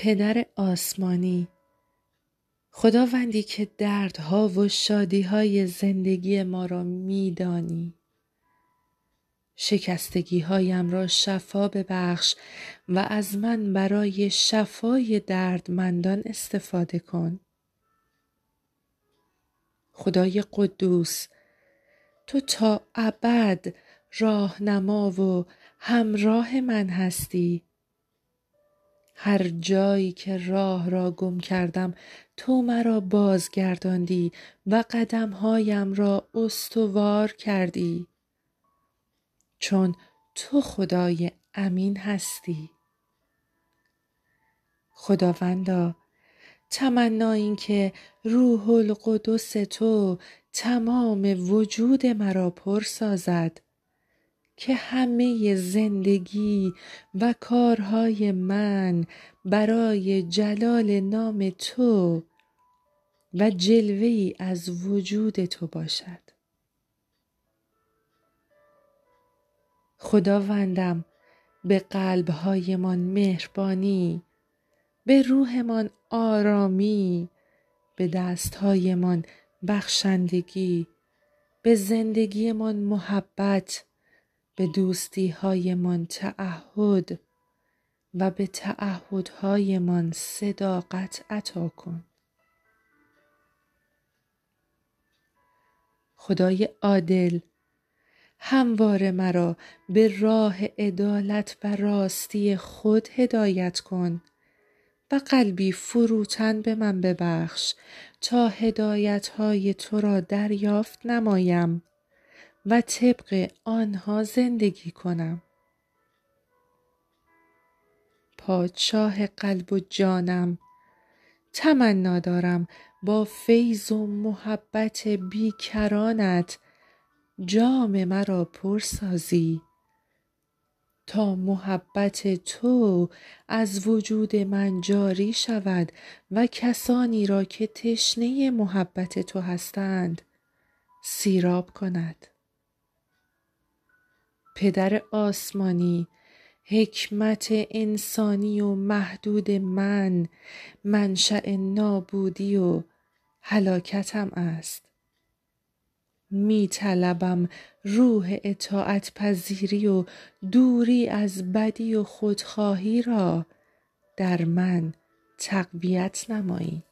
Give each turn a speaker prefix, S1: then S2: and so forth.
S1: پدر آسمانی. خداوندی که دردها و شادیهای زندگی ما را میدانی. شکستگیهایم را شفا ببخش و از من برای شفای دردمندان استفاده کن. خدای قدوس تو تا ابد راهنما و همراه من هستی. هر جایی که راه را گم کردم تو مرا بازگرداندی و قدمهایم را استوار کردی. چون تو خدای امین هستی. خداوندا تمنا این که روح القدس تو تمام وجود مرا پر سازد. که همه زندگی و کارهای من برای جلال نام تو و جلوه ای از وجود تو باشد. خداوندم به قلبهایمان مهربانی به روحمان آرامی به دستهایمان بخشندگی به زندگیمان محبت به دوستیهایمان تعهد و به تعهدهایمان صداقت عطا کن. خدای عادل همواره مرا به راه عدالت و راستی خود هدایت کن و قلبی فروتن به من ببخش تا هدایت های تو را دریافت نمایم. و طبق آنها زندگی کنم. پادشاه قلب و جانم تمنا دارم با فیض و محبت بیکرانت. جام مرا پر سازی. تا محبت تو از وجود من جاری شود و کسانی را که تشنه محبت تو هستند سیراب کند. پدر آسمانی حکمت انسانی و محدود من منشأ نابودی و هلاکتم است. می طلبم روح اطاعت پذیری و دوری از بدی و خودخواهی را در من تقویت نمایی.